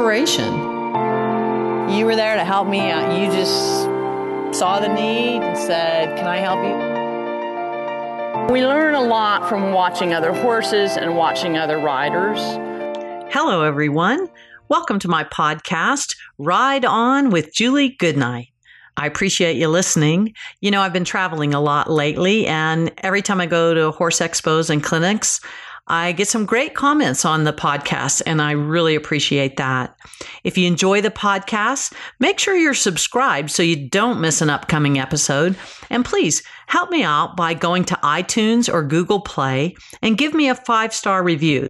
inspiration. You were there to help me. Out. You just saw the need and said, Can I help you? We learn a lot from watching other horses and watching other riders. Hello, everyone. Welcome to my podcast, Ride On with Julie Goodnight. I appreciate you listening. You know, I've been traveling a lot lately, and every time I go to horse expos and clinics, I get some great comments on the podcast, and I really appreciate that. If you enjoy the podcast, make sure you're subscribed so you don't miss an upcoming episode. And please help me out by going to iTunes or Google Play and give me a five star review.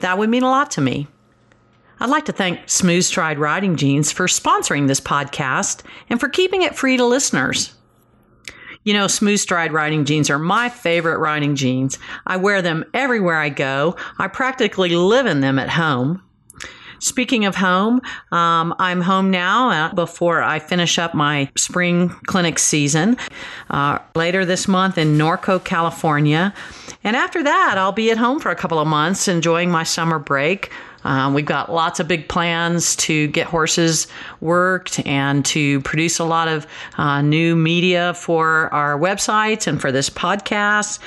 That would mean a lot to me. I'd like to thank Smooth Stride Riding Jeans for sponsoring this podcast and for keeping it free to listeners. You know, smooth stride riding jeans are my favorite riding jeans. I wear them everywhere I go. I practically live in them at home. Speaking of home, um, I'm home now uh, before I finish up my spring clinic season uh, later this month in Norco, California. And after that, I'll be at home for a couple of months enjoying my summer break. Um, we've got lots of big plans to get horses worked and to produce a lot of uh, new media for our websites and for this podcast.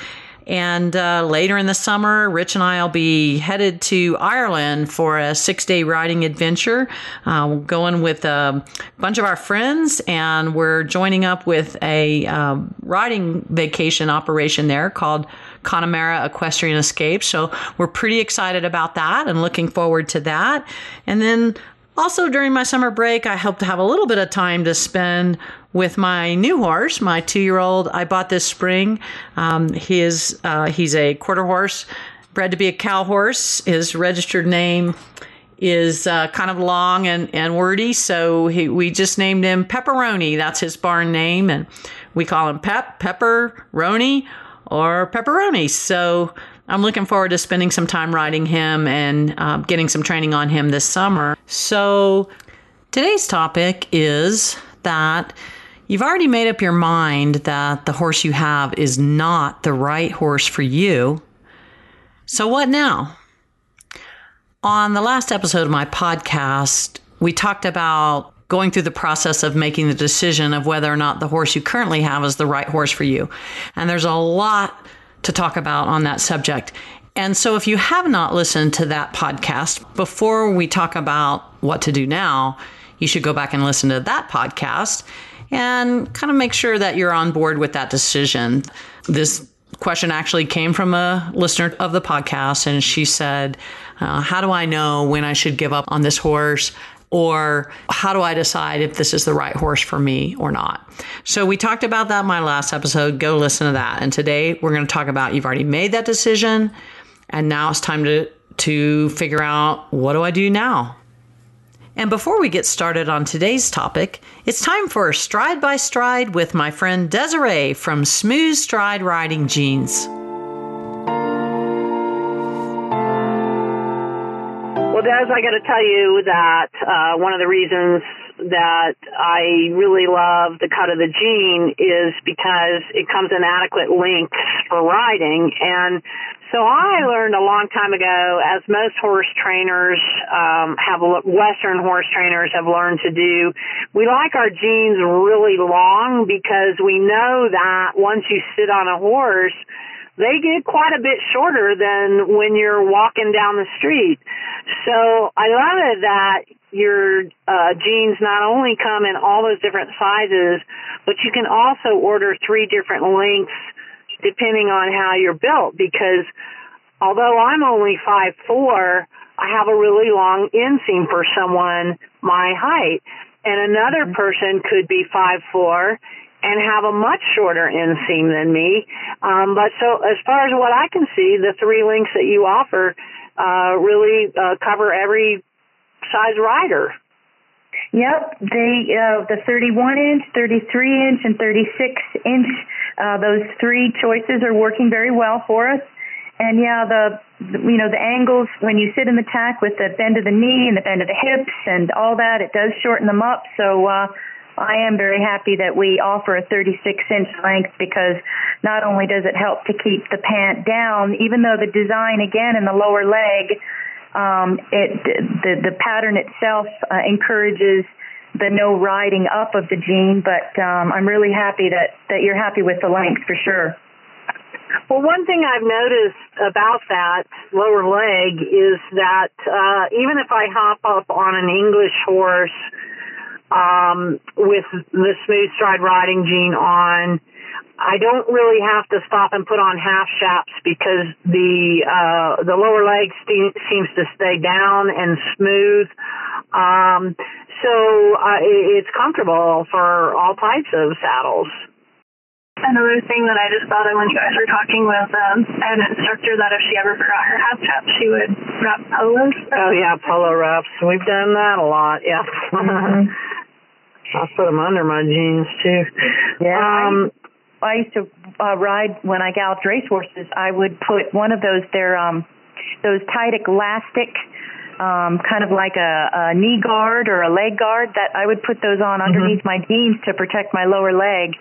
And uh, later in the summer, Rich and I will be headed to Ireland for a six day riding adventure. Uh, we're going with a bunch of our friends, and we're joining up with a um, riding vacation operation there called Connemara Equestrian Escape. So we're pretty excited about that and looking forward to that. And then also during my summer break, I hope to have a little bit of time to spend with my new horse, my two-year-old. I bought this spring. Um, he is uh, he's a quarter horse, bred to be a cow horse. His registered name is uh, kind of long and, and wordy, so he, we just named him Pepperoni. That's his barn name, and we call him Pep, Pepperoni, or Pepperoni. So I'm looking forward to spending some time riding him and uh, getting some training on him this summer. So today's topic is that you've already made up your mind that the horse you have is not the right horse for you. So what now? On the last episode of my podcast, we talked about going through the process of making the decision of whether or not the horse you currently have is the right horse for you. And there's a lot to talk about on that subject. And so, if you have not listened to that podcast, before we talk about what to do now, you should go back and listen to that podcast and kind of make sure that you're on board with that decision. This question actually came from a listener of the podcast, and she said, uh, How do I know when I should give up on this horse? Or how do I decide if this is the right horse for me or not? So we talked about that in my last episode. Go listen to that. And today we're going to talk about you've already made that decision and now it's time to to figure out what do I do now? And before we get started on today's topic, it's time for Stride by Stride with my friend Desiree from Smooth Stride Riding Jeans. Des, I got to tell you that uh, one of the reasons that I really love the cut of the jean is because it comes in adequate lengths for riding. And so I learned a long time ago, as most horse trainers um, have, Western horse trainers have learned to do, we like our jeans really long because we know that once you sit on a horse, they get quite a bit shorter than when you're walking down the street. So I love it that your uh, jeans not only come in all those different sizes, but you can also order three different lengths depending on how you're built because although I'm only five four, I have a really long inseam for someone my height. And another mm-hmm. person could be five four and have a much shorter inseam than me. Um, but so as far as what I can see, the three links that you offer uh, really uh, cover every size rider. Yep, they uh, the 31 inch, 33 inch, and 36 inch. Uh, those three choices are working very well for us. And yeah, the you know the angles when you sit in the tack with the bend of the knee and the bend of the hips and all that, it does shorten them up. So uh, I am very happy that we offer a 36 inch length because not only does it help to keep the pant down, even though the design again in the lower leg Um, it the the pattern itself uh, encourages the no riding up of the jean, but um, I'm really happy that that you're happy with the length for sure. Well, one thing I've noticed about that lower leg is that uh, even if I hop up on an English horse um, with the smooth stride riding jean on, I don't really have to stop and put on half chaps because the uh, the lower leg seems to stay down and smooth. Um, so uh, it's comfortable for all types of saddles. Another thing that I just thought of when you guys were talking was um, I had an instructor that if she ever forgot her half chap, she would wrap polos. Oh yeah, polo wraps. We've done that a lot. Yeah. Mm-hmm. I put them under my jeans too. Yeah. Um, I used to uh, ride when I galloped race horses. I would put one of those their um, those tight elastic um, kind of like a, a knee guard or a leg guard that I would put those on mm-hmm. underneath my jeans to protect my lower leg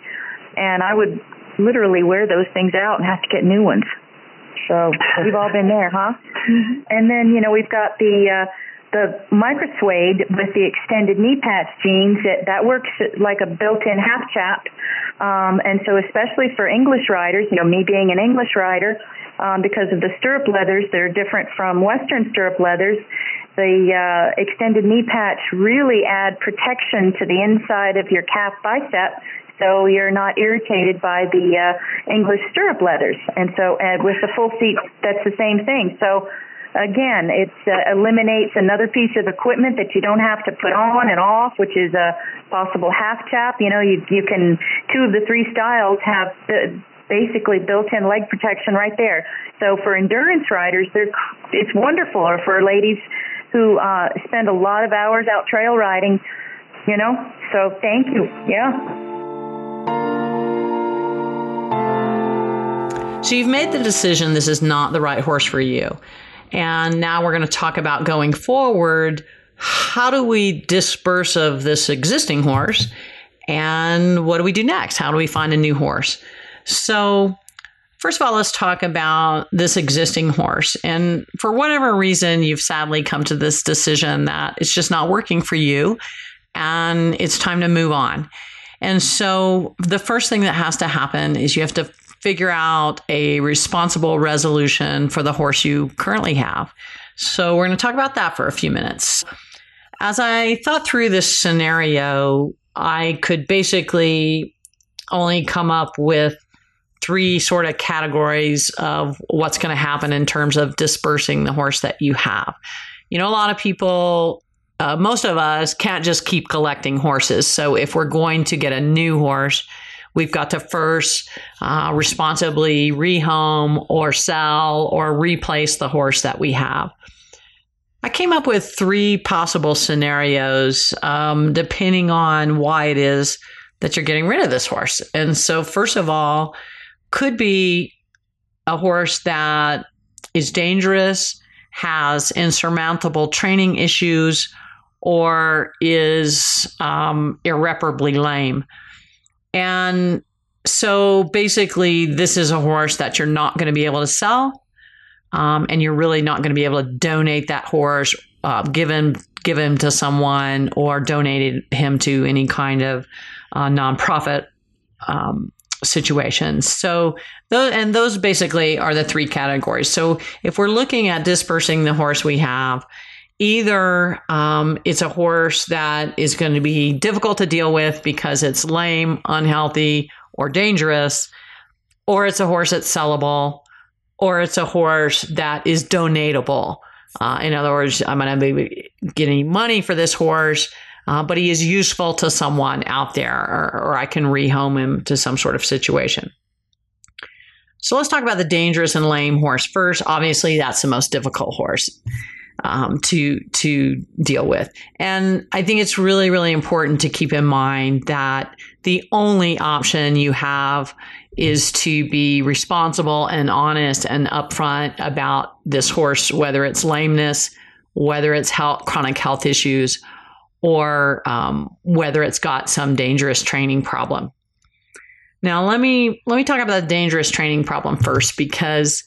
and I would literally wear those things out and have to get new ones. So we've all been there, huh? Mm-hmm. And then you know we've got the uh, the microsuede with the extended knee patch jeans that that works like a built-in half chap. Um, and so especially for English riders, you know me being an English rider, um, because of the stirrup leathers, they're different from Western stirrup leathers. The uh, extended knee patch really add protection to the inside of your calf bicep so you're not irritated by the uh, English stirrup leathers. And so and with the full seat, that's the same thing. So again, it uh, eliminates another piece of equipment that you don't have to put on and off, which is a possible half chap. You know, you you can two of the three styles have the basically built-in leg protection right there. So for endurance riders, they're it's wonderful. Or for ladies who uh, spend a lot of hours out trail riding, you know. So thank you. Yeah. So you've made the decision this is not the right horse for you. And now we're going to talk about going forward. How do we disperse of this existing horse? And what do we do next? How do we find a new horse? So, first of all, let's talk about this existing horse. And for whatever reason, you've sadly come to this decision that it's just not working for you and it's time to move on. And so the first thing that has to happen is you have to figure out a responsible resolution for the horse you currently have. So we're going to talk about that for a few minutes. As I thought through this scenario, I could basically only come up with three sort of categories of what's going to happen in terms of dispersing the horse that you have. You know, a lot of people uh, most of us can't just keep collecting horses. So if we're going to get a new horse, we've got to first uh, responsibly rehome or sell or replace the horse that we have. I came up with three possible scenarios um, depending on why it is that you're getting rid of this horse. And so, first of all, could be a horse that is dangerous, has insurmountable training issues, or is um, irreparably lame. And so basically, this is a horse that you're not going to be able to sell. Um, and you're really not going to be able to donate that horse, uh, give him give him to someone, or donate him to any kind of uh, nonprofit um, situations. So those and those basically are the three categories. So if we're looking at dispersing the horse we have, either um, it's a horse that is going to be difficult to deal with because it's lame, unhealthy, or dangerous, or it's a horse that's sellable, or it's a horse that is donatable. Uh, in other words, I'm going to be getting money for this horse, uh, but he is useful to someone out there, or, or I can rehome him to some sort of situation. So let's talk about the dangerous and lame horse first. Obviously, that's the most difficult horse um, to to deal with. And I think it's really really important to keep in mind that the only option you have is to be responsible and honest and upfront about this horse, whether it's lameness, whether it's health, chronic health issues, or um, whether it's got some dangerous training problem. Now, let me let me talk about the dangerous training problem first because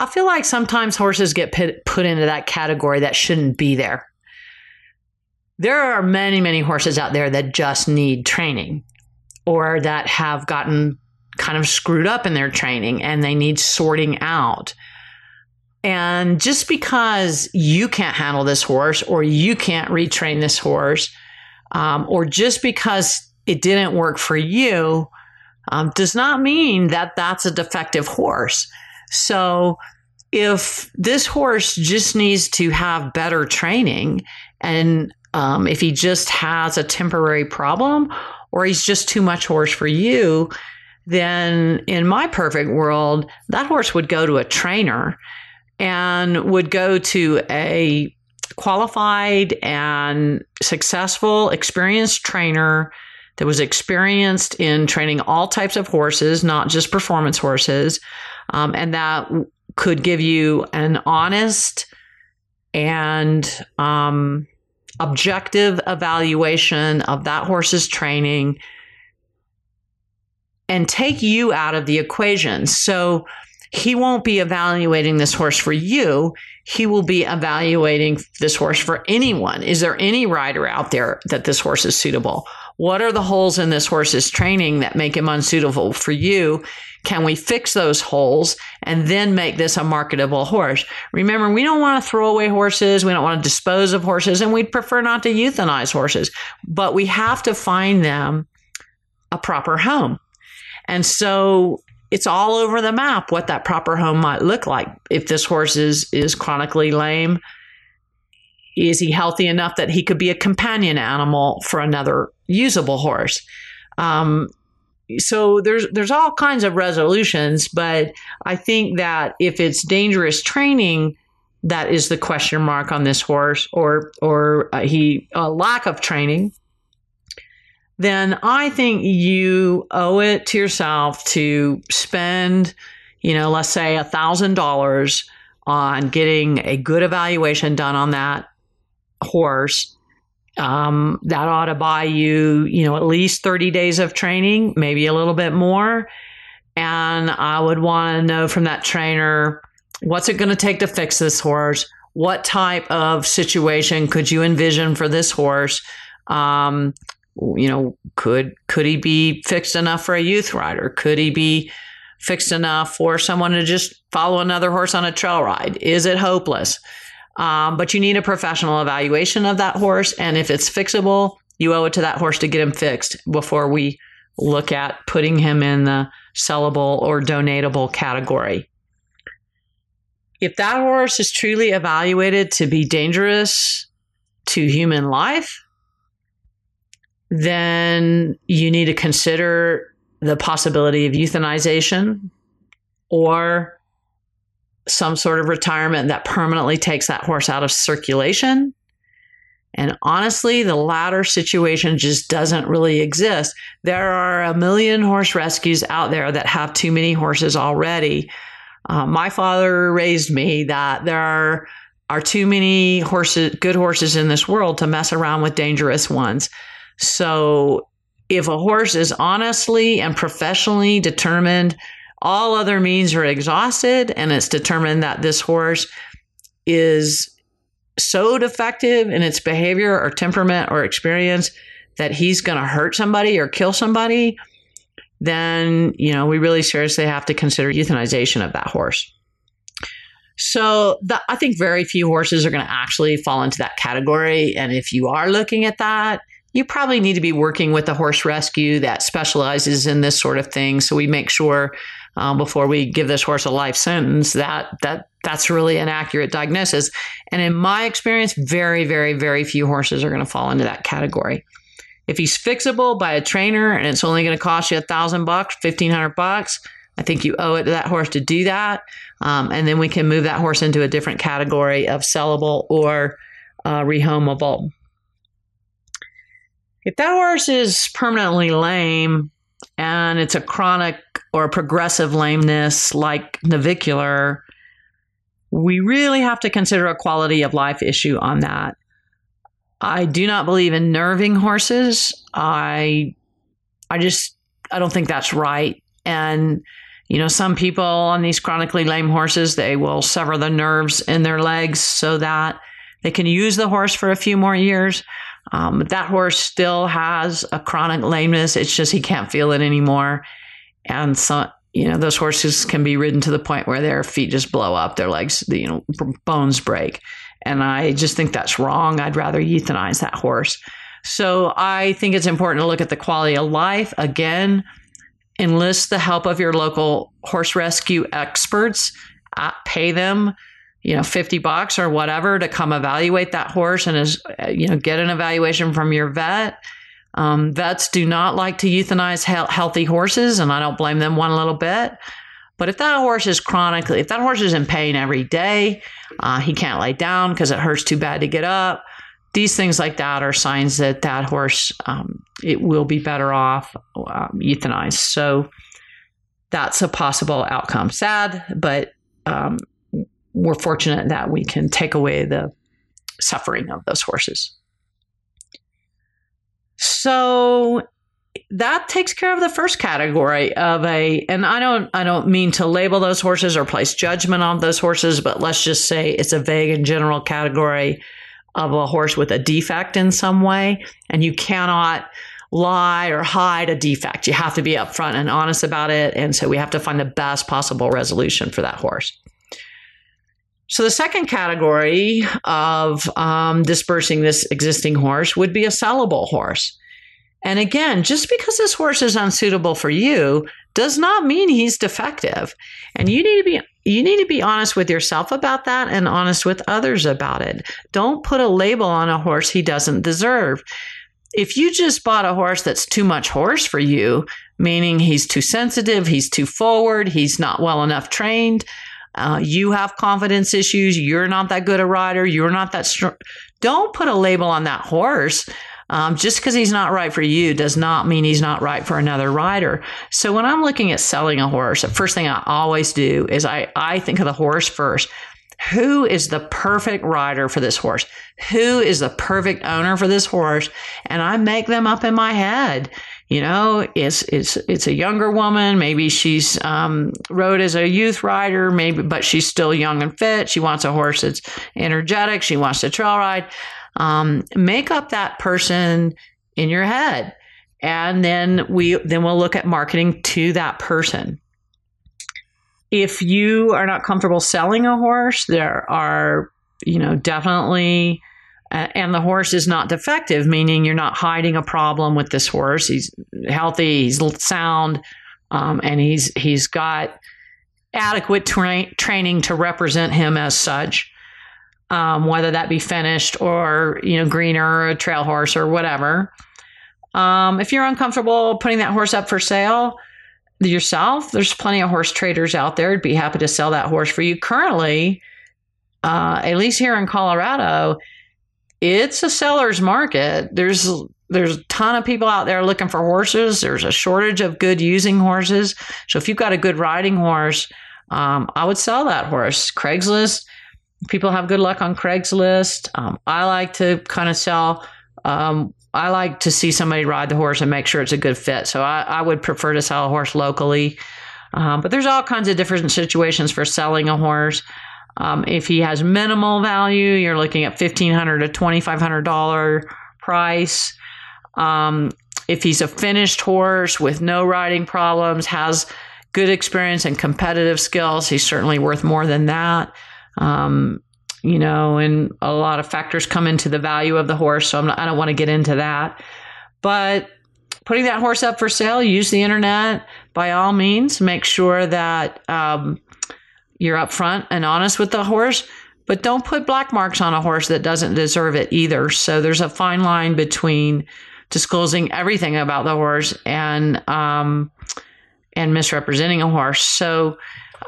I feel like sometimes horses get put, into that category that shouldn't be there. There are many, many horses out there that just need training or that have gotten kind of screwed up in their training and they need sorting out. And just because you can't handle this horse or you can't retrain this horse, um, or just because it didn't work for you, um, does not mean that that's a defective horse. So if this horse just needs to have better training and um, if he just has a temporary problem or he's just too much horse for you, then in my perfect world, that horse would go to a trainer and would go to a qualified and successful, experienced trainer that was experienced in training all types of horses, not just performance horses, um, and that could give you an honest and um, objective evaluation of that horse's training and take you out of the equation. So he won't be evaluating this horse for you. He will be evaluating this horse for anyone. Is there any rider out there that this horse is suitable? What are the holes in this horse's training that make him unsuitable for you? Can we fix those holes and then make this a marketable horse? Remember, we don't want to throw away horses. We don't want to dispose of horses and we'd prefer not to euthanize horses, but we have to find them a proper home. And so it's all over the map what that proper home might look like. If this horse is, is chronically lame, is he healthy enough that he could be a companion animal for another usable horse? Um, so there's there's all kinds of resolutions, but I think that if it's dangerous training, that is the question mark on this horse, or or uh, he a lack of training. Then I think you owe it to yourself to spend, you know, let's say a thousand dollars on getting a good evaluation done on that horse um, that ought to buy you, you know, at least 30 days of training, maybe a little bit more. And I would want to know from that trainer what's it going to take to fix this horse? What type of situation could you envision for this horse? Um, you know, could could he be fixed enough for a youth rider? Could he be fixed enough for someone to just follow another horse on a trail ride? Is it hopeless? Um, but you need a professional evaluation of that horse. And if it's fixable, you owe it to that horse to get him fixed before we look at putting him in the sellable or donatable category. If that horse is truly evaluated to be dangerous to human life, then you need to consider the possibility of euthanization or some sort of retirement that permanently takes that horse out of circulation. And honestly, the latter situation just doesn't really exist. There are a million horse rescues out there that have too many horses already. Uh, my father raised me that there are, are too many horses, good horses in this world to mess around with dangerous ones. So if a horse is honestly and professionally determined all other means are exhausted, and it's determined that this horse is so defective in its behavior or temperament or experience that he's going to hurt somebody or kill somebody, then, you know, we really seriously have to consider euthanization of that horse. So the, I think very few horses are going to actually fall into that category. And if you are looking at that, you probably need to be working with a horse rescue that specializes in this sort of thing. So we make sure um, before we give this horse a life sentence that that that's really an accurate diagnosis. And in my experience, very, very, very few horses are going to fall into that category. If he's fixable by a trainer and it's only going to cost you a thousand bucks, fifteen hundred bucks, I think you owe it to that horse to do that. Um, and then we can move that horse into a different category of sellable or uh, rehomable. If that horse is permanently lame and it's a chronic or progressive lameness like navicular, we really have to consider a quality of life issue on that. I do not believe in nerving horses. I I just I don't think that's right. And You know, some people on these chronically lame horses, they will sever the nerves in their legs so that they can use the horse for a few more years. Um, that horse still has a chronic lameness. It's just he can't feel it anymore. And so, you know, those horses can be ridden to the point where their feet just blow up, their legs, you know, bones break. And I just think that's wrong. I'd rather euthanize that horse. So I think it's important to look at the quality of life. Again, enlist the help of your local horse rescue experts, uh, pay them you know 50 bucks or whatever to come evaluate that horse and is you know get an evaluation from your vet um, vets do not like to euthanize he- healthy horses and i don't blame them one little bit. But if that horse is chronically if that horse is in pain every day uh, he can't lay down because it hurts too bad to get up these things like that are signs that that horse um, it will be better off um, euthanized. So that's a possible outcome. Sad but um, we're fortunate that we can take away the suffering of those horses. So that takes care of the first category of a and I don't I don't mean to label those horses or place judgment on those horses, but let's just say it's a vague and general category of a horse with a defect in some way and you cannot lie or hide a defect. You have to be upfront and honest about it and so we have to find the best possible resolution for that horse. So the second category of um, dispersing this existing horse would be a sellable horse. And again, just because this horse is unsuitable for you does not mean he's defective. And you need to be you need to be honest with yourself about that and honest with others about it. Don't put a label on a horse he doesn't deserve. If you just bought a horse that's too much horse for you, meaning he's too sensitive, he's too forward, he's not well enough trained, uh, you have confidence issues. You're not that good a rider. You're not that strong. Don't put a label on that horse. Um, just because he's not right for you does not mean he's not right for another rider. So when I'm looking at selling a horse, the first thing I always do is I, I think of the horse first. Who is the perfect rider for this horse? Who is the perfect owner for this horse? And I make them up in my head you know it's it's it's a younger woman. Maybe she's um, rode as a youth rider maybe but she's still young and fit. She wants a horse that's energetic. She wants to trail ride. Um, make up that person in your head. And then we then we'll look at marketing to that person. If you are not comfortable selling a horse there are you know definitely and the horse is not defective, meaning you're not hiding a problem with this horse. He's healthy, he's sound, um, and he's he's got adequate tra- training to represent him as such. Um, whether that be finished or you know greener or a trail horse or whatever. Um, if you're uncomfortable putting that horse up for sale yourself, there's plenty of horse traders out there. I'd be happy to sell that horse for you. Currently, uh, at least here in Colorado, it's a seller's market. There's there's a ton of people out there looking for horses. There's a shortage of good using horses. So if you've got a good riding horse, um, I would sell that horse. Craigslist, people have good luck on Craigslist. Um, I like to kind of sell. Um, I like to see somebody ride the horse and make sure it's a good fit. So I, I would prefer to sell a horse locally. Um, but there's all kinds of different situations for selling a horse. Um, if he has minimal value, you're looking at $1,500 to $2,500 price. Um, if he's a finished horse with no riding problems, has good experience and competitive skills, he's certainly worth more than that. Um, you know, and a lot of factors come into the value of the horse, so not, I don't want to get into that. But putting that horse up for sale, use the internet by all means. Make sure that um, you're upfront and honest with the horse, but don't put black marks on a horse that doesn't deserve it either. So there's a fine line between disclosing everything about the horse and um, and misrepresenting a horse. So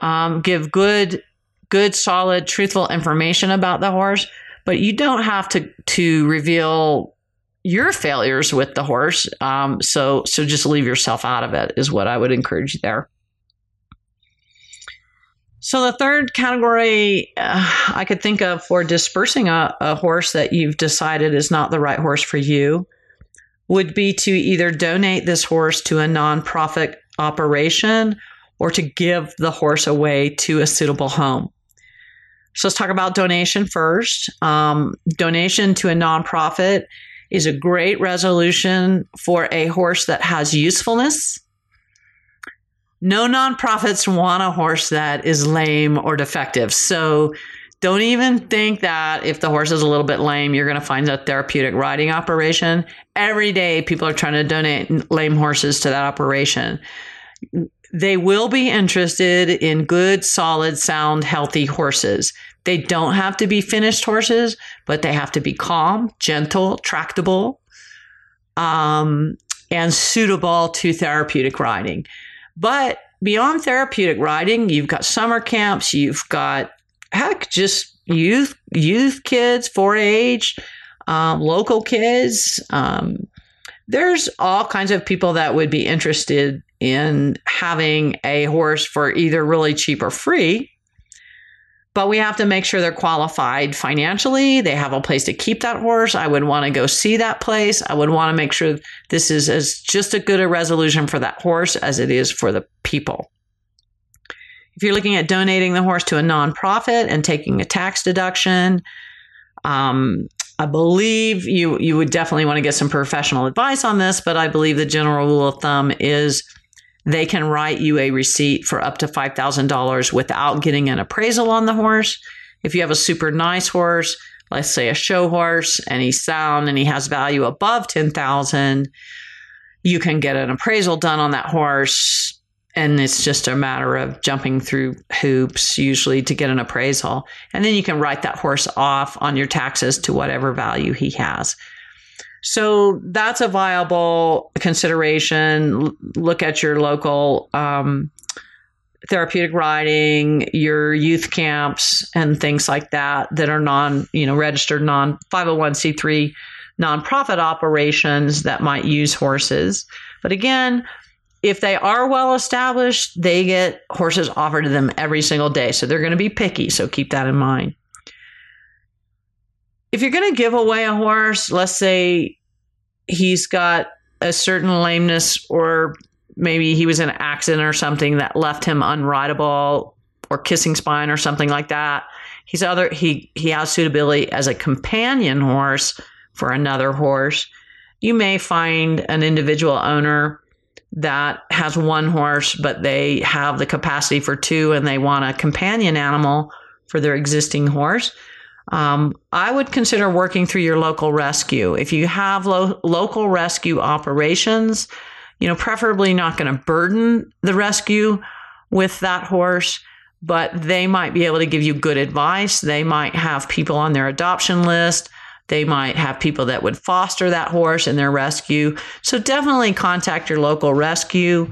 um, give good, good, solid, truthful information about the horse, but you don't have to to reveal your failures with the horse. Um, so so just leave yourself out of it is what I would encourage you there. So the third category uh, I could think of for dispersing a, a horse that you've decided is not the right horse for you would be to either donate this horse to a nonprofit operation or to give the horse away to a suitable home. So let's talk about donation first. Um, donation to a nonprofit is a great resolution for a horse that has usefulness. No nonprofits want a horse that is lame or defective. So don't even think that if the horse is a little bit lame, you're going to find a therapeutic riding operation. Every day, people are trying to donate lame horses to that operation. They will be interested in good, solid, sound, healthy horses. They don't have to be finished horses, but they have to be calm, gentle, tractable, um, and suitable to therapeutic riding. But beyond therapeutic riding, you've got summer camps, you've got heck, just youth, youth kids, 4-H, um, local kids. Um, there's all kinds of people that would be interested in having a horse for either really cheap or free. But we have to make sure they're qualified financially. They have a place to keep that horse. I would want to go see that place. I would want to make sure this is as just a good a resolution for that horse as it is for the people. If you're looking at donating the horse to a nonprofit and taking a tax deduction, um, I believe you you would definitely want to get some professional advice on this, but I believe the general rule of thumb is they can write you a receipt for up to $5,000 without getting an appraisal on the horse. If you have a super nice horse, let's say a show horse, and he's sound and he has value above 10,000, you can get an appraisal done on that horse. And it's just a matter of jumping through hoops usually to get an appraisal. And then you can write that horse off on your taxes to whatever value he has so that's a viable consideration look at your local um, therapeutic riding your youth camps and things like that that are non you know registered non 501c3 nonprofit operations that might use horses but again if they are well established, they get horses offered to them every single day. So they're going to be picky. So keep that in mind. If you're going to give away a horse, let's say he's got a certain lameness or maybe he was in an accident or something that left him unrideable or kissing spine or something like that. He's other he he has suitability as a companion horse for another horse. You may find an individual owner that has one horse, but they have the capacity for two and they want a companion animal for their existing horse. Um, I would consider working through your local rescue. If you have lo- local rescue operations, you know, preferably not going to burden the rescue with that horse, but they might be able to give you good advice. They might have people on their adoption list they might have people that would foster that horse in their rescue. So definitely contact your local rescue,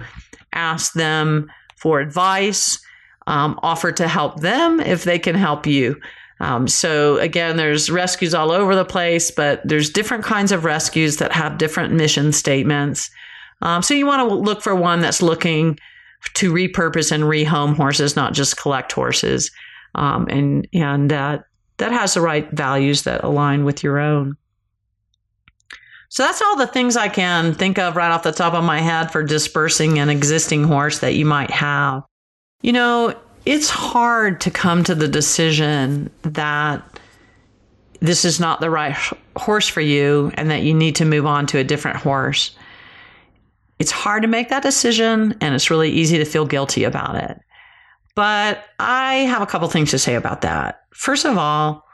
ask them for advice, um, offer to help them if they can help you. Um, so again, there's rescues all over the place, but there's different kinds of rescues that have different mission statements. Um, so you want to look for one that's looking to repurpose and rehome horses, not just collect horses. Um, and and uh, that has the right values that align with your own. So that's all the things I can think of right off the top of my head for dispersing an existing horse that you might have. You know, it's hard to come to the decision that this is not the right horse for you and that you need to move on to a different horse. It's hard to make that decision and it's really easy to feel guilty about it. But I have a couple things to say about that. First of all,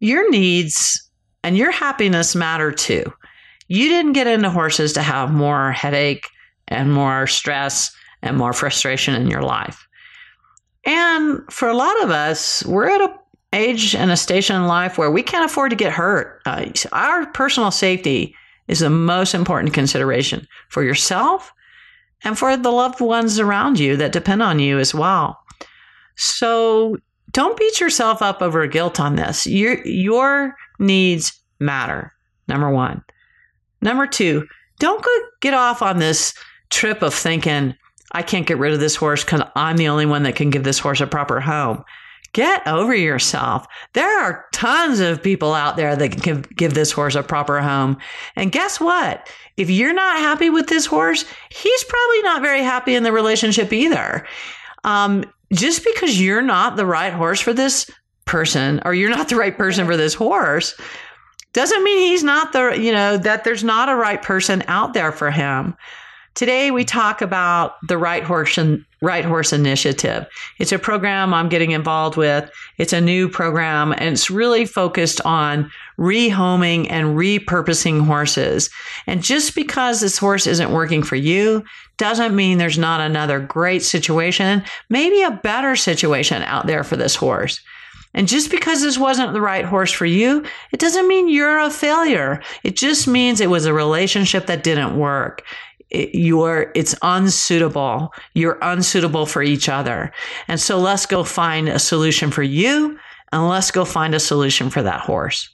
your needs and your happiness matter too. You didn't get into horses to have more headache and more stress and more frustration in your life. And for a lot of us, we're at a age and a station in life where we can't afford to get hurt. Uh, our personal safety is the most important consideration for yourself and for the loved ones around you that depend on you as well. So don't beat yourself up over guilt on this. Your your needs matter. Number 1. Number 2, don't get off on this trip of thinking I can't get rid of this horse cuz I'm the only one that can give this horse a proper home. Get over yourself. There are tons of people out there that can give this horse a proper home. And guess what? If you're not happy with this horse, he's probably not very happy in the relationship either. Um, just because you're not the right horse for this person or you're not the right person for this horse doesn't mean he's not the, you know, that there's not a right person out there for him. Today we mm. talk about the Right Horse and Right Horse Initiative. It's a program I'm getting involved with. It's a new program and it's really focused on rehoming and repurposing horses. And just because this horse isn't working for you doesn't mean there's not another great situation, maybe a better situation out there for this horse. And just because this wasn't the right horse for you, it doesn't mean you're a failure. It just means it was a relationship that didn't work. It, you're, it's unsuitable. You're unsuitable for each other. And so let's go find a solution for you and let's go find a solution for that horse.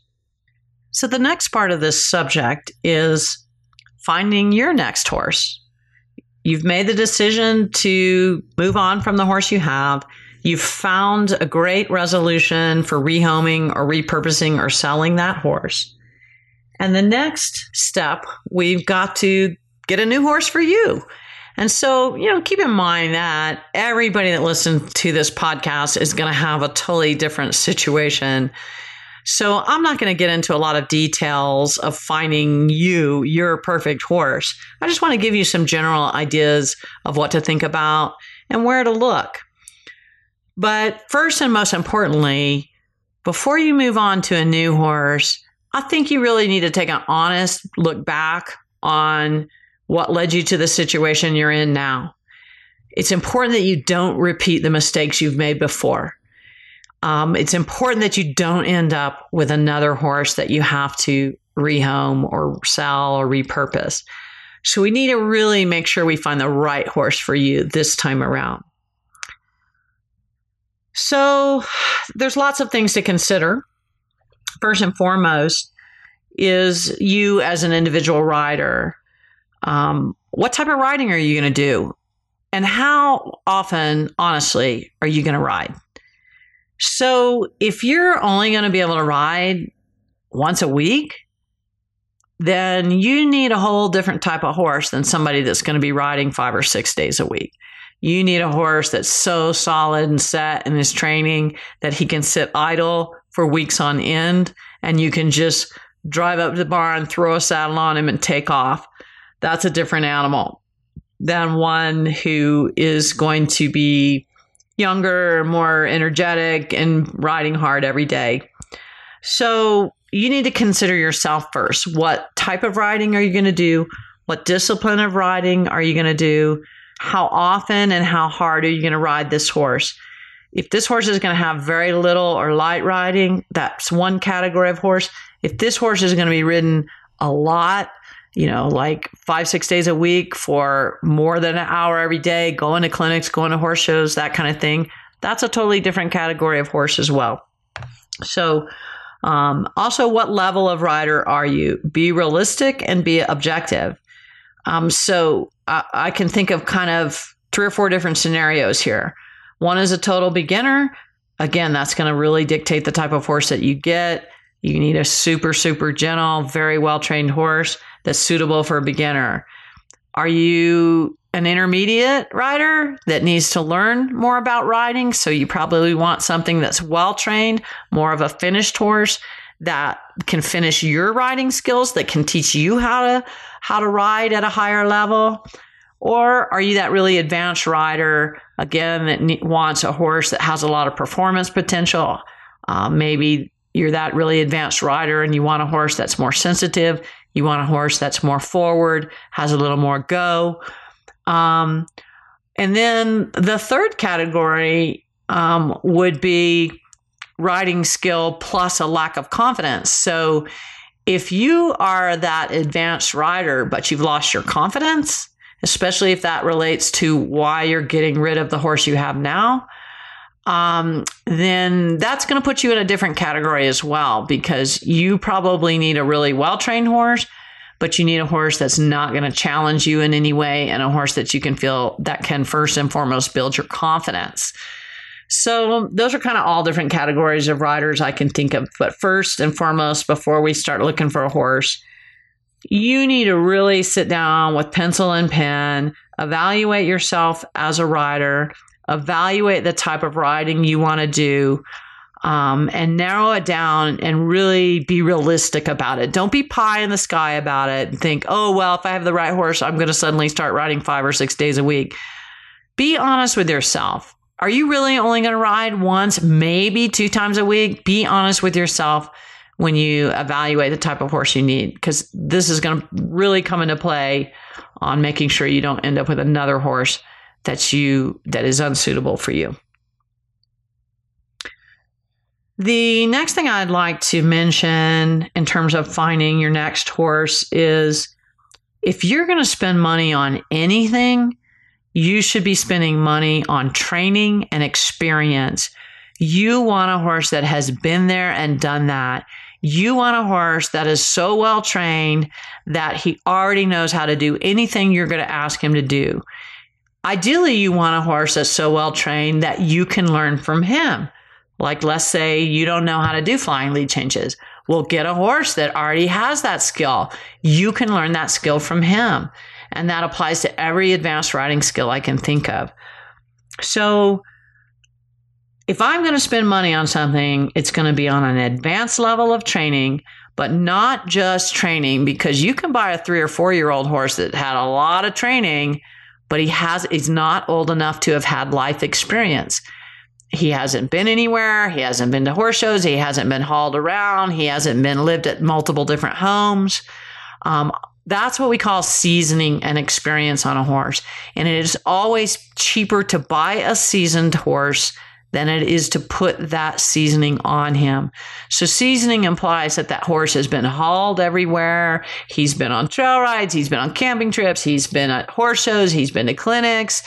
So the next part of this subject is finding your next horse. You've made the decision to move on from the horse you have You've found a great resolution for rehoming or repurposing or selling that horse. And the next step, we've got to get a new horse for you. And so, you know, keep in mind that everybody that listens to this podcast is going to have a totally different situation. So, I'm not going to get into a lot of details of finding you your perfect horse. I just want to give you some general ideas of what to think about and where to look. But first and most importantly, before you move on to a new horse, I think you really need to take an honest look back on what led you to the situation you're in now. It's important that you don't repeat the mistakes you've made before. Um, it's important that you don't end up with another horse that you have to rehome or sell or repurpose. So we need to really make sure we find the right horse for you this time around. So there's lots of things to consider. First and foremost is you as an individual rider. Um, what type of riding are you going to do? And how often, honestly, are you going to ride? So if you're only going to be able to ride once a week, then you need a whole different type of horse than somebody that's going to be riding five or six days a week. You need a horse that's so solid and set in his training that he can sit idle for weeks on end and you can just drive up to the barn, throw a saddle on him, and take off. That's a different animal than one who is going to be younger, more energetic, and riding hard every day. So you need to consider yourself first. What type of riding are you going to do? What discipline of riding are you going to do? how often and how hard are you going to ride this horse? If this horse is going to have very little or light riding, that's one category of horse. If this horse is going to be ridden a lot, you know, like five, six days a week for more than an hour every day, going to clinics, going to horse shows, that kind of thing, that's a totally different category of horse as well. So, um, also, what level of rider are you? Be realistic and be objective. Um, so I, I can think of kind of three or four different scenarios here. One is a total beginner. Again, that's going to really dictate the type of horse that you get. You need a super, super gentle, very well trained horse that's suitable for a beginner. Are you an intermediate rider that needs to learn more about riding? So you probably want something that's well trained, more of a finished horse that can finish your riding skills, that can teach you how to how to ride at a higher level? Or are you that really advanced rider, again, that wants a horse that has a lot of performance potential? Uh, maybe you're that really advanced rider and you want a horse that's more sensitive. You want a horse that's more forward, has a little more go. Um, and then the third category um, would be riding skill plus a lack of confidence. So if you are that advanced rider, but you've lost your confidence, especially if that relates to why you're getting rid of the horse you have now, um, then that's going to put you in a different category as well because you probably need a really well trained horse, but you need a horse that's not going to challenge you in any way and a horse that you can feel that can first and foremost build your confidence. So, those are kind of all different categories of riders I can think of. But first and foremost, before we start looking for a horse, you need to really sit down with pencil and pen, evaluate yourself as a rider, evaluate the type of riding you want to do, um, and narrow it down and really be realistic about it. Don't be pie in the sky about it and think, oh, well, if I have the right horse, I'm going to suddenly start riding five or six days a week. Be honest with yourself. Are you really only going to ride once, maybe two times a week? Be honest with yourself when you evaluate the type of horse you need, because this is going to really come into play on making sure you don't end up with another horse that's you that is unsuitable for you. The next thing I'd like to mention in terms of finding your next horse is if you're going to spend money on anything, you should be spending money on training and experience. You want a horse that has been there and done that. You want a horse that is so well trained that he already knows how to do anything you're going to ask him to do. Ideally, you want a horse that's so well trained that you can learn from him. Like, let's say you don't know how to do flying lead changes. Well, get a horse that already has that skill. You can learn that skill from him. And that applies to every advanced riding skill I can think of. So, if I'm going to spend money on something, it's going to be on an advanced level of training, but not just training because you can buy a three or four year old horse that had a lot of training, but he has, he's not old enough to have had life experience. He hasn't been anywhere. He hasn't been to horse shows. He hasn't been hauled around. He hasn't been lived at multiple different homes. Um, that's what we call seasoning and experience on a horse. And it is always cheaper to buy a seasoned horse than it is to put that seasoning on him. So seasoning implies that that horse has been hauled everywhere. He's been on trail rides. He's been on camping trips. He's been at horse shows. He's been to clinics.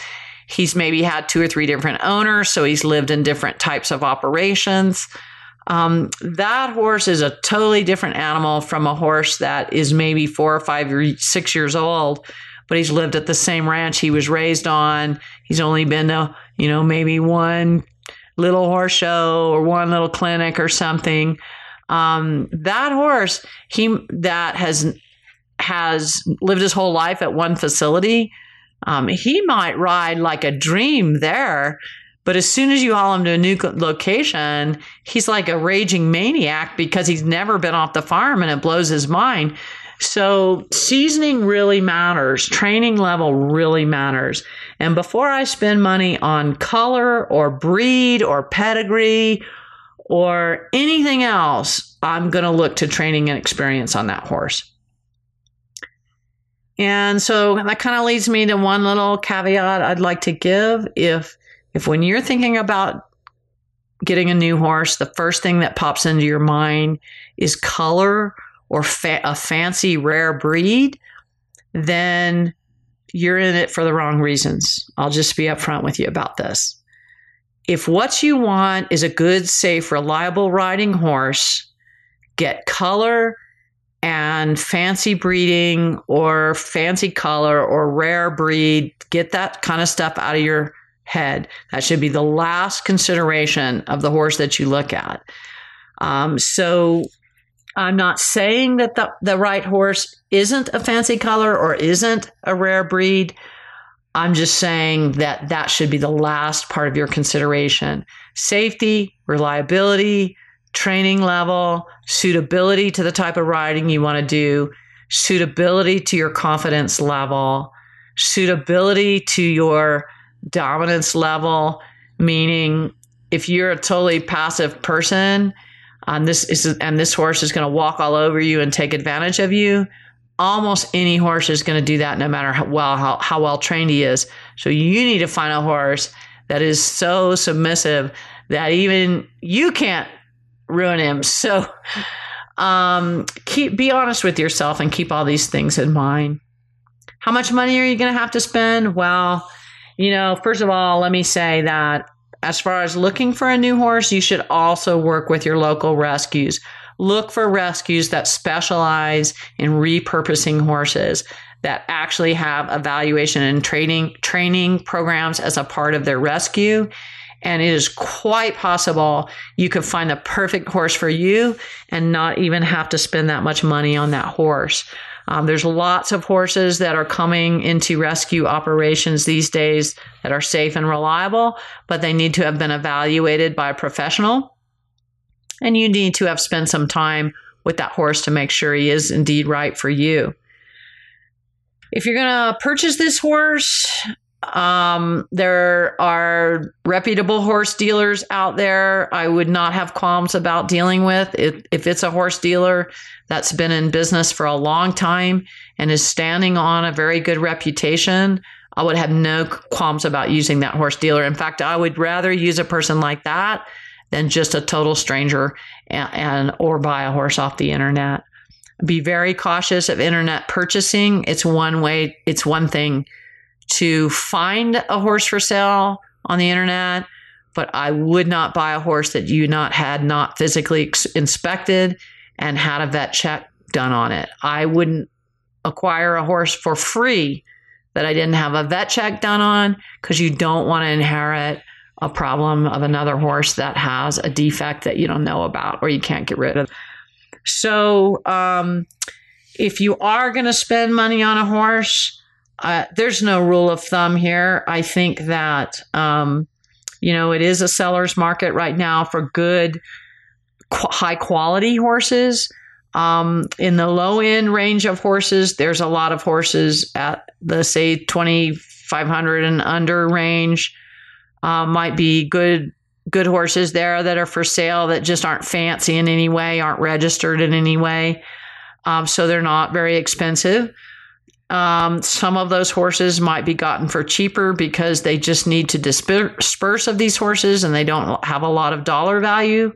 He's maybe had two or three different owners. So he's lived in different types of operations. Um, that horse is a totally different animal from a horse that is maybe four or five or six years old, but he's lived at the same ranch he was raised on. He's only been to, you know, maybe one little horse show or one little clinic or something. Um, that horse, he that has has lived his whole life at one facility. Um, he might ride like a dream there, but as soon as you haul him to a new location, he's like a raging maniac because he's never been off the farm and it blows his mind. So, seasoning really matters, training level really matters. And before I spend money on color or breed or pedigree or anything else, I'm going to look to training and experience on that horse. And so that kind of leads me to one little caveat I'd like to give. If if when you're thinking about getting a new horse, the first thing that pops into your mind is color or fa- a fancy rare breed, then you're in it for the wrong reasons. I'll just be upfront with you about this. If what you want is a good, safe, reliable riding horse, get color and fancy breeding or fancy color or rare breed, get that kind of stuff out of your head. That should be the last consideration of the horse that you look at. Um, so I'm not saying that the, the right horse isn't a fancy color or isn't a rare breed. I'm just saying that that should be the last part of your consideration. Safety, reliability, training level, suitability to the type of riding you want to do, suitability to your confidence level, suitability to your dominance level, meaning if you're a totally passive person, and this is and this horse is going to walk all over you and take advantage of you. Almost any horse is going to do that, no matter how well how, how well trained he is. So you need to find a horse that is so submissive that even you can't ruin him. So um, keep be honest with yourself and keep all these things in mind. How much money are you going to have to spend? Well, you know, first of all, let me say that as far as looking for a new horse, you should also work with your local rescues. Look for rescues that specialize in repurposing horses that actually have evaluation and training training programs as a part of their rescue And it is quite possible you could find the perfect horse for you and not even have to spend that much money on that horse. Um, there's lots of horses that are coming into rescue operations these days that are safe and reliable, but they need to have been evaluated by a professional. And you need to have spent some time with that horse to make sure he is indeed right for you. If you're going to purchase this horse, um, there are reputable horse dealers out there. I would not have qualms about dealing with if, if it's a horse dealer that's been in business for a long time and is standing on a very good reputation. I would have no qualms about using that horse dealer. In fact, I would rather use a person like that than just a total stranger and, and or buy a horse off the internet. Be very cautious of internet purchasing. It's one way, it's one thing to find a horse for sale on the internet, but I would not buy a horse that you not had not physically inspected and had a vet check done on it. I wouldn't acquire a horse for free that I didn't have a vet check done on because you don't want to inherit a problem of another horse that has a defect that you don't know about or you can't get rid of. So, um, if you are going to spend money on a horse, there's no rule of thumb here. I think that, um, you know, it is a seller's market right now for good, qu- high quality horses. Um, in the low end range of horses, there's a lot of horses at the say 2500 and under range. Uh, might be good good horses there that are for sale that just aren't fancy in any way, aren't registered in any way. Um, so they're not very expensive. Um, some of those horses might be gotten for cheaper because they just need to disperse of these horses and they don't have a lot of dollar value.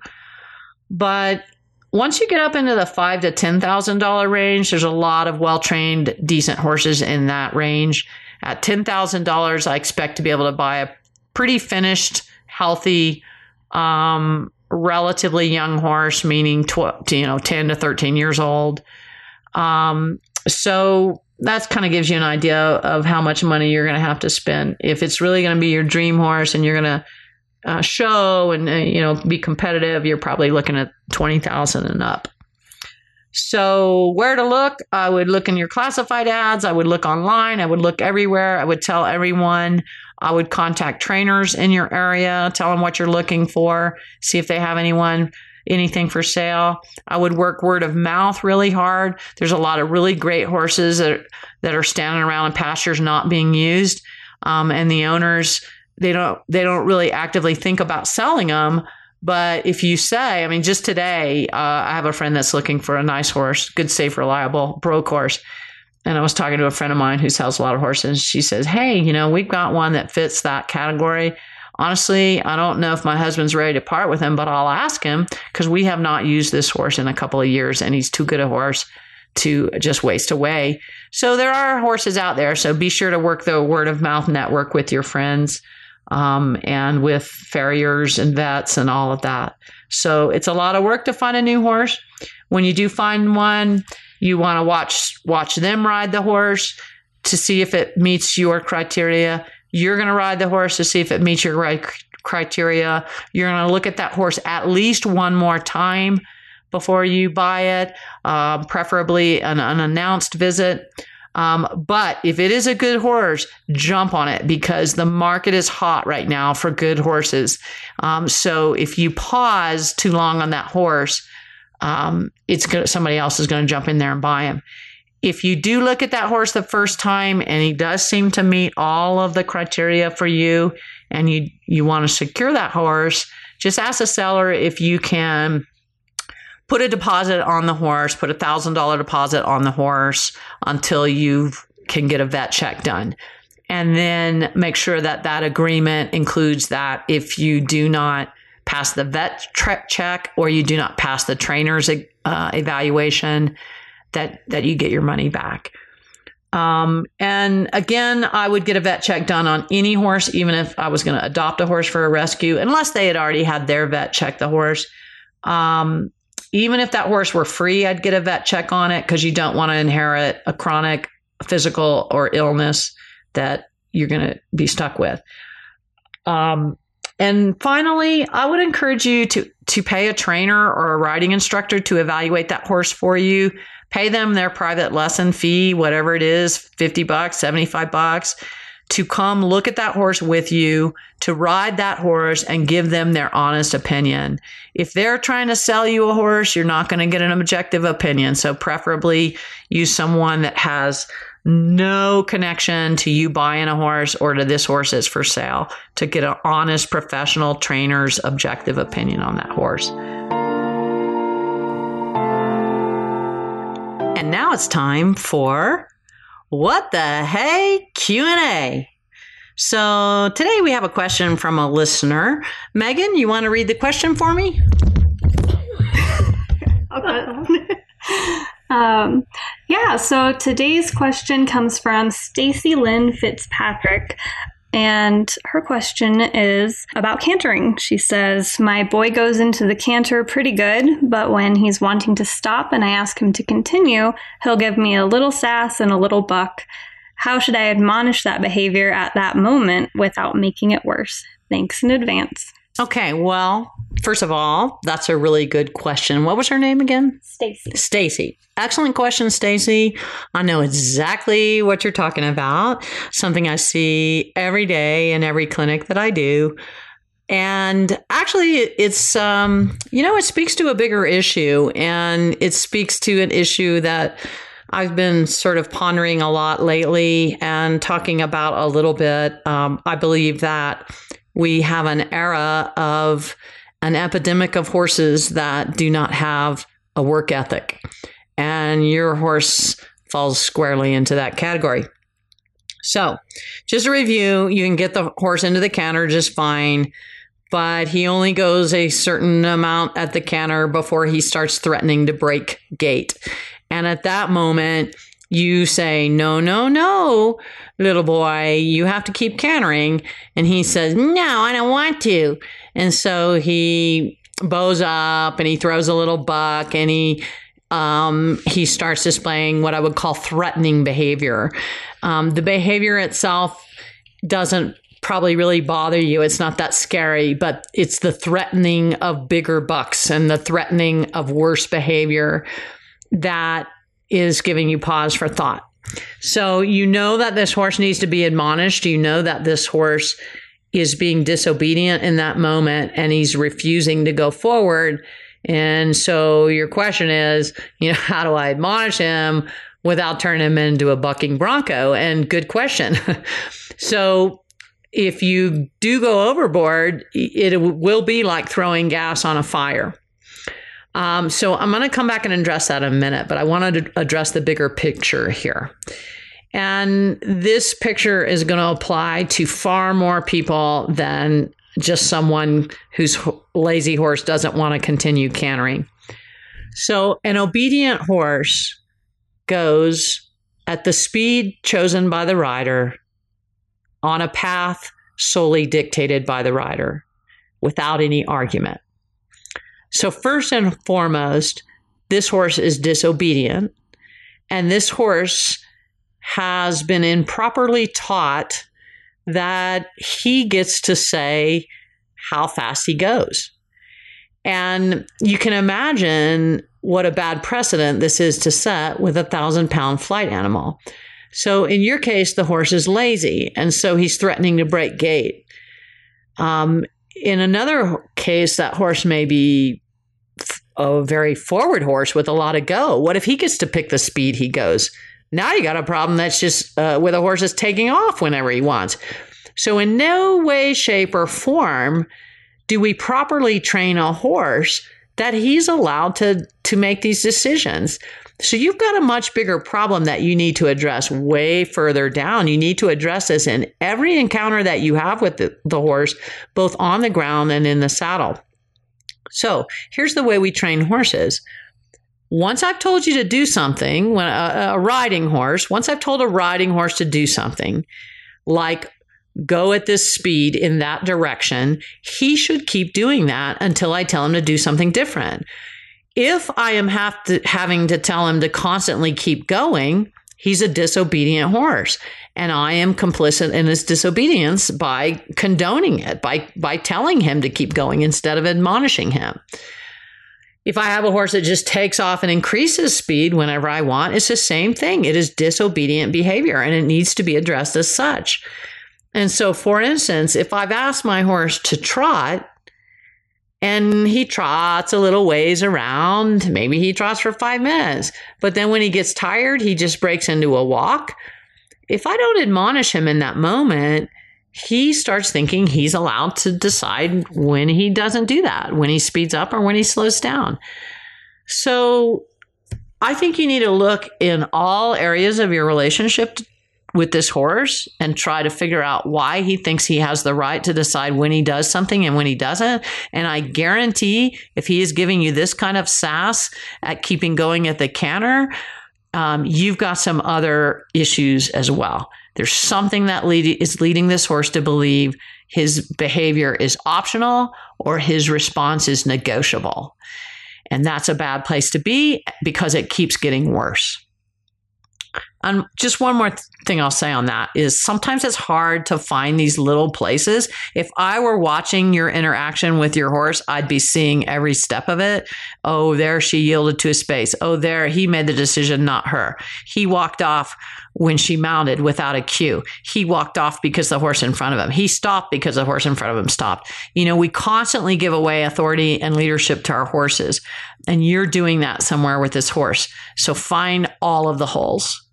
But once you get up into the five to ten thousand dollar range, there's a lot of well trained, decent horses in that range. At ten thousand dollars, I expect to be able to buy a pretty finished, healthy, um, relatively young horse, meaning tw- you know ten to thirteen years old. Um, so that kind of gives you an idea of how much money you're going to have to spend. If it's really going to be your dream horse and you're going to uh, show and uh, you know be competitive, you're probably looking at twenty thousand and up. So where to look? I would look in your classified ads. I would look online. I would look everywhere. I would tell everyone. I would contact trainers in your area, tell them what you're looking for, see if they have anyone anything for sale. I would work word of mouth really hard. There's a lot of really great horses that, that are standing around in pastures not being used. Um, and the owners, they don't, they don't really actively think about selling them. But if you say, I mean, just today, uh, I have a friend that's looking for a nice horse, good, safe, reliable, broke horse. And I was talking to a friend of mine who sells a lot of horses. She says, Hey, you know, we've got one that fits that category honestly, I don't know if my husband's ready to part with him, but I'll ask him because we have not used this horse in a couple of years and he's too good a horse to just waste away. So there are horses out there. So be sure to work the word of mouth network with your friends um, and with farriers and vets and all of that. So it's a lot of work to find a new horse. When you do find one, you want to watch watch them ride the horse to see if it meets your criteria you're going to ride the horse to see if it meets your criteria. You're going to look at that horse at least one more time before you buy it, uh, preferably an unannounced visit. Um, but if it is a good horse, jump on it because the market is hot right now for good horses. Um, so if you pause too long on that horse, um, it's somebody else is going to jump in there and buy him if you do look at that horse the first time and he does seem to meet all of the criteria for you and you you want to secure that horse just ask the seller if you can put a deposit on the horse put a thousand dollar deposit on the horse until you can get a vet check done. And then make sure that that agreement includes that if you do not pass the vet check or you do not pass the trainer's uh, evaluation that that you get your money back. Um, and again, I would get a vet check done on any horse, even if I was going to adopt a horse for a rescue, unless they had already had their vet check the horse. Um, even if that horse were free, I'd get a vet check on it because you don't want to inherit a chronic physical or illness that you're going to be stuck with. Um, And finally, I would encourage you to, to pay a trainer or a riding instructor to evaluate that horse for you. Pay them their private lesson fee, whatever it is, 50 bucks, 75 bucks, to come look at that horse with you, to ride that horse and give them their honest opinion. If they're trying to sell you a horse, you're not going to get an objective opinion. So preferably use someone that has no connection to you buying a horse or to this horse is for sale to get an honest professional trainer's objective opinion on that horse. And now it's time for what the hey Q&A. So today we have a question from a listener. Megan, you want to read the question for me? um, yeah, so today's question comes from Stacy Lynn Fitzpatrick. And her question is about cantering. She says, My boy goes into the canter pretty good, but when he's wanting to stop and I ask him to continue, he'll give me a little sass and a little buck. How should I admonish that behavior at that moment without making it worse? Thanks in advance. Okay, well, first of all, that's a really good question. What was her name again? Stacy. Stacy. Excellent question, Stacy. I know exactly what you're talking about. Something I see every day in every clinic that I do. And actually, it's, um, you know, it speaks to a bigger issue and it speaks to an issue that I've been sort of pondering a lot lately and talking about a little bit. Um, I believe that we have an era of an epidemic of horses that do not have a work ethic. And your horse falls squarely into that category. So, just a review you can get the horse into the canter just fine, but he only goes a certain amount at the canter before he starts threatening to break gait. And at that moment, you say, no, no, no, little boy, you have to keep cantering. And he says, no, I don't want to. And so he bows up and he throws a little buck and he, um, he starts displaying what I would call threatening behavior. Um, the behavior itself doesn't probably really bother you. It's not that scary, but it's the threatening of bigger bucks and the threatening of worse behavior that is giving you pause for thought. So you know that this horse needs to be admonished. You know that this horse is being disobedient in that moment and he's refusing to go forward. And so your question is, you know, how do I admonish him without turning him into a bucking bronco? And good question. so if you do go overboard, it will be like throwing gas on a fire. Um, so I'm going to come back and address that in a minute, but I wanted to address the bigger picture here. And this picture is going to apply to far more people than just someone whose lazy horse doesn't want to continue cantering. So, an obedient horse goes at the speed chosen by the rider on a path solely dictated by the rider without any argument. So, first and foremost, this horse is disobedient, and this horse has been improperly taught that he gets to say how fast he goes. And you can imagine what a bad precedent this is to set with a thousand pound flight animal. So, in your case, the horse is lazy, and so he's threatening to break gait. Um, in another case, that horse may be a very forward horse with a lot of go. What if he gets to pick the speed he goes? Now you got a problem that's just uh, with a horse that's taking off whenever he wants. So, in no way, shape, or form do we properly train a horse that he's allowed to, to make these decisions. So, you've got a much bigger problem that you need to address way further down. You need to address this in every encounter that you have with the, the horse, both on the ground and in the saddle. So here's the way we train horses. Once I've told you to do something, when a, a riding horse, once I've told a riding horse to do something, like go at this speed in that direction, he should keep doing that until I tell him to do something different. If I am to, having to tell him to constantly keep going, He's a disobedient horse. And I am complicit in his disobedience by condoning it, by, by telling him to keep going instead of admonishing him. If I have a horse that just takes off and increases speed whenever I want, it's the same thing. It is disobedient behavior and it needs to be addressed as such. And so, for instance, if I've asked my horse to trot, and he trots a little ways around. Maybe he trots for five minutes, but then when he gets tired, he just breaks into a walk. If I don't admonish him in that moment, he starts thinking he's allowed to decide when he doesn't do that, when he speeds up or when he slows down. So I think you need to look in all areas of your relationship with this horse and try to figure out why he thinks he has the right to decide when he does something and when he doesn't. And I guarantee if he is giving you this kind of sass at keeping going at the canter, um, you've got some other issues as well. There's something that lead, is leading this horse to believe his behavior is optional or his response is negotiable. And that's a bad place to be because it keeps getting worse. And just one more thing I'll say on that is sometimes it's hard to find these little places. If I were watching your interaction with your horse, I'd be seeing every step of it. Oh, there she yielded to a space. Oh, there he made the decision, not her. He walked off when she mounted without a cue. He walked off because the horse in front of him. He stopped because the horse in front of him stopped. You know, we constantly give away authority and leadership to our horses, and you're doing that somewhere with this horse. So find all of the holes.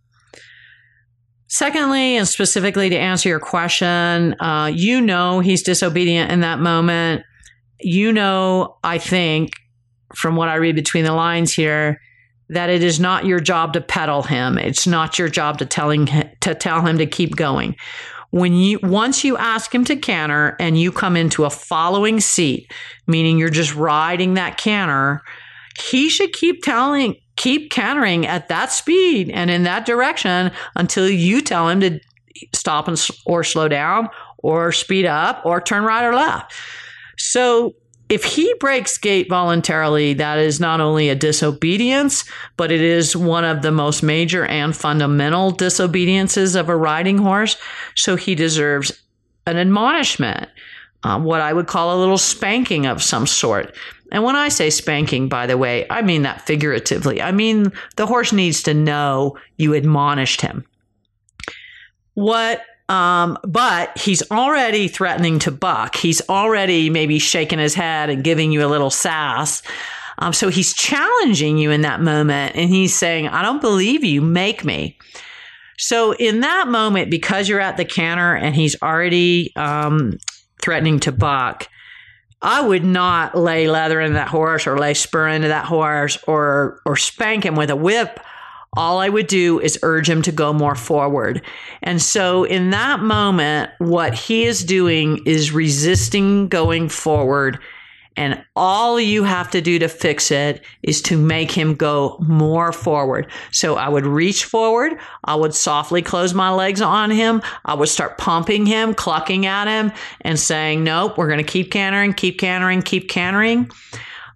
Secondly, and specifically to answer your question, uh, you know he's disobedient in that moment. You know, I think, from what I read between the lines here, that it is not your job to pedal him. It's not your job to telling to tell him to keep going. When you once you ask him to canter and you come into a following seat, meaning you're just riding that canter, he should keep telling keep cantering at that speed and in that direction until you tell him to stop and or slow down or speed up or turn right or left. So if he breaks gait voluntarily, that is not only a disobedience, but it is one of the most major and fundamental disobediences of a riding horse. So he deserves an admonishment, uh, what I would call a little spanking of some sort. And when I say spanking, by the way, I mean that figuratively. I mean, the horse needs to know you admonished him. What, um, but he's already threatening to buck. He's already maybe shaking his head and giving you a little sass. Um, so he's challenging you in that moment and he's saying, I don't believe you, make me. So in that moment, because you're at the canter and he's already um, threatening to buck, I would not lay leather into that horse or lay spur into that horse or or spank him with a whip. All I would do is urge him to go more forward. And so in that moment, what he is doing is resisting going forward and all you have to do to fix it is to make him go more forward. So I would reach forward. I would softly close my legs on him. I would start pumping him, clucking at him and saying, nope, we're going to keep cantering, keep cantering, keep cantering.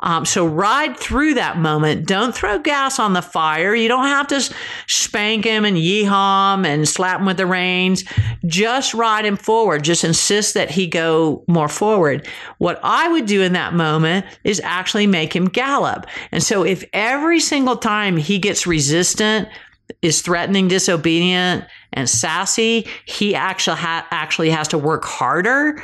Um, so ride through that moment. Don't throw gas on the fire. You don't have to spank him and yeehaw him and slap him with the reins. Just ride him forward. Just insist that he go more forward. What I would do in that moment is actually make him gallop. And so if every single time he gets resistant, is threatening, disobedient, and sassy, he actually ha- actually has to work harder.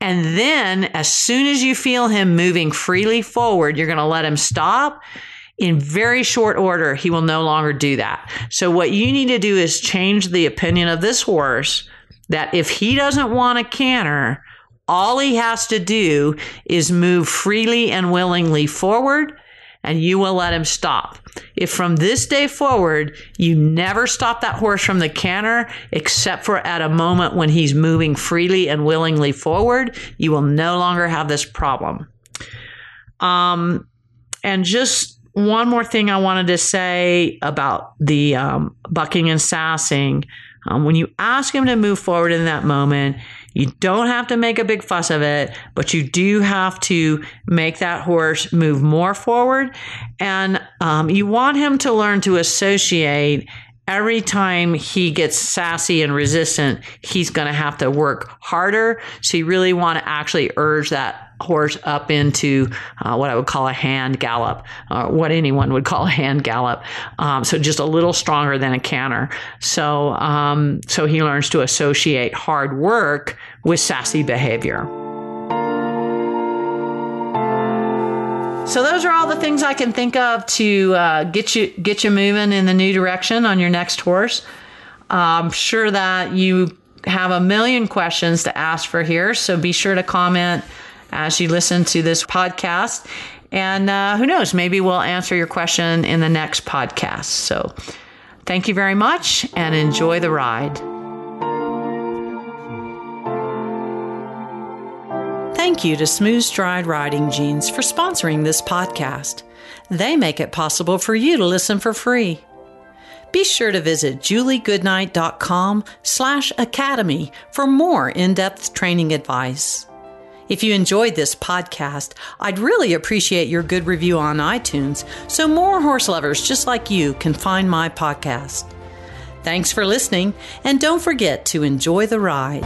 And then, as soon as you feel him moving freely forward, you're going to let him stop. In very short order, he will no longer do that. So, what you need to do is change the opinion of this horse that if he doesn't want a canter, all he has to do is move freely and willingly forward and you will let him stop. If from this day forward you never stop that horse from the canter, except for at a moment when he's moving freely and willingly forward, you will no longer have this problem. Um, and just one more thing I wanted to say about the um, bucking and sassing. Um, when you ask him to move forward in that moment, you don't have to make a big fuss of it, but you do have to make that horse move more forward. And um, you want him to learn to associate every time he gets sassy and resistant, he's going to have to work harder. So you really want to actually urge that horse up into uh, what I would call a hand gallop, uh, what anyone would call a hand gallop. Um, so just a little stronger than a canter. So um, so he learns to associate hard work with sassy behavior. So those are all the things I can think of to uh, get you get you moving in the new direction on your next horse. I'm sure that you have a million questions to ask for here, so be sure to comment as you listen to this podcast. And uh, who knows, maybe we'll answer your question in the next podcast. So thank you very much and enjoy the ride. Thank you to Smooth Stride Riding Jeans for sponsoring this podcast. They make it possible for you to listen for free. Be sure to visit juliegoodnight.com slash academy for more in-depth training advice. If you enjoyed this podcast, I'd really appreciate your good review on iTunes so more horse lovers just like you can find my podcast. Thanks for listening, and don't forget to enjoy the ride.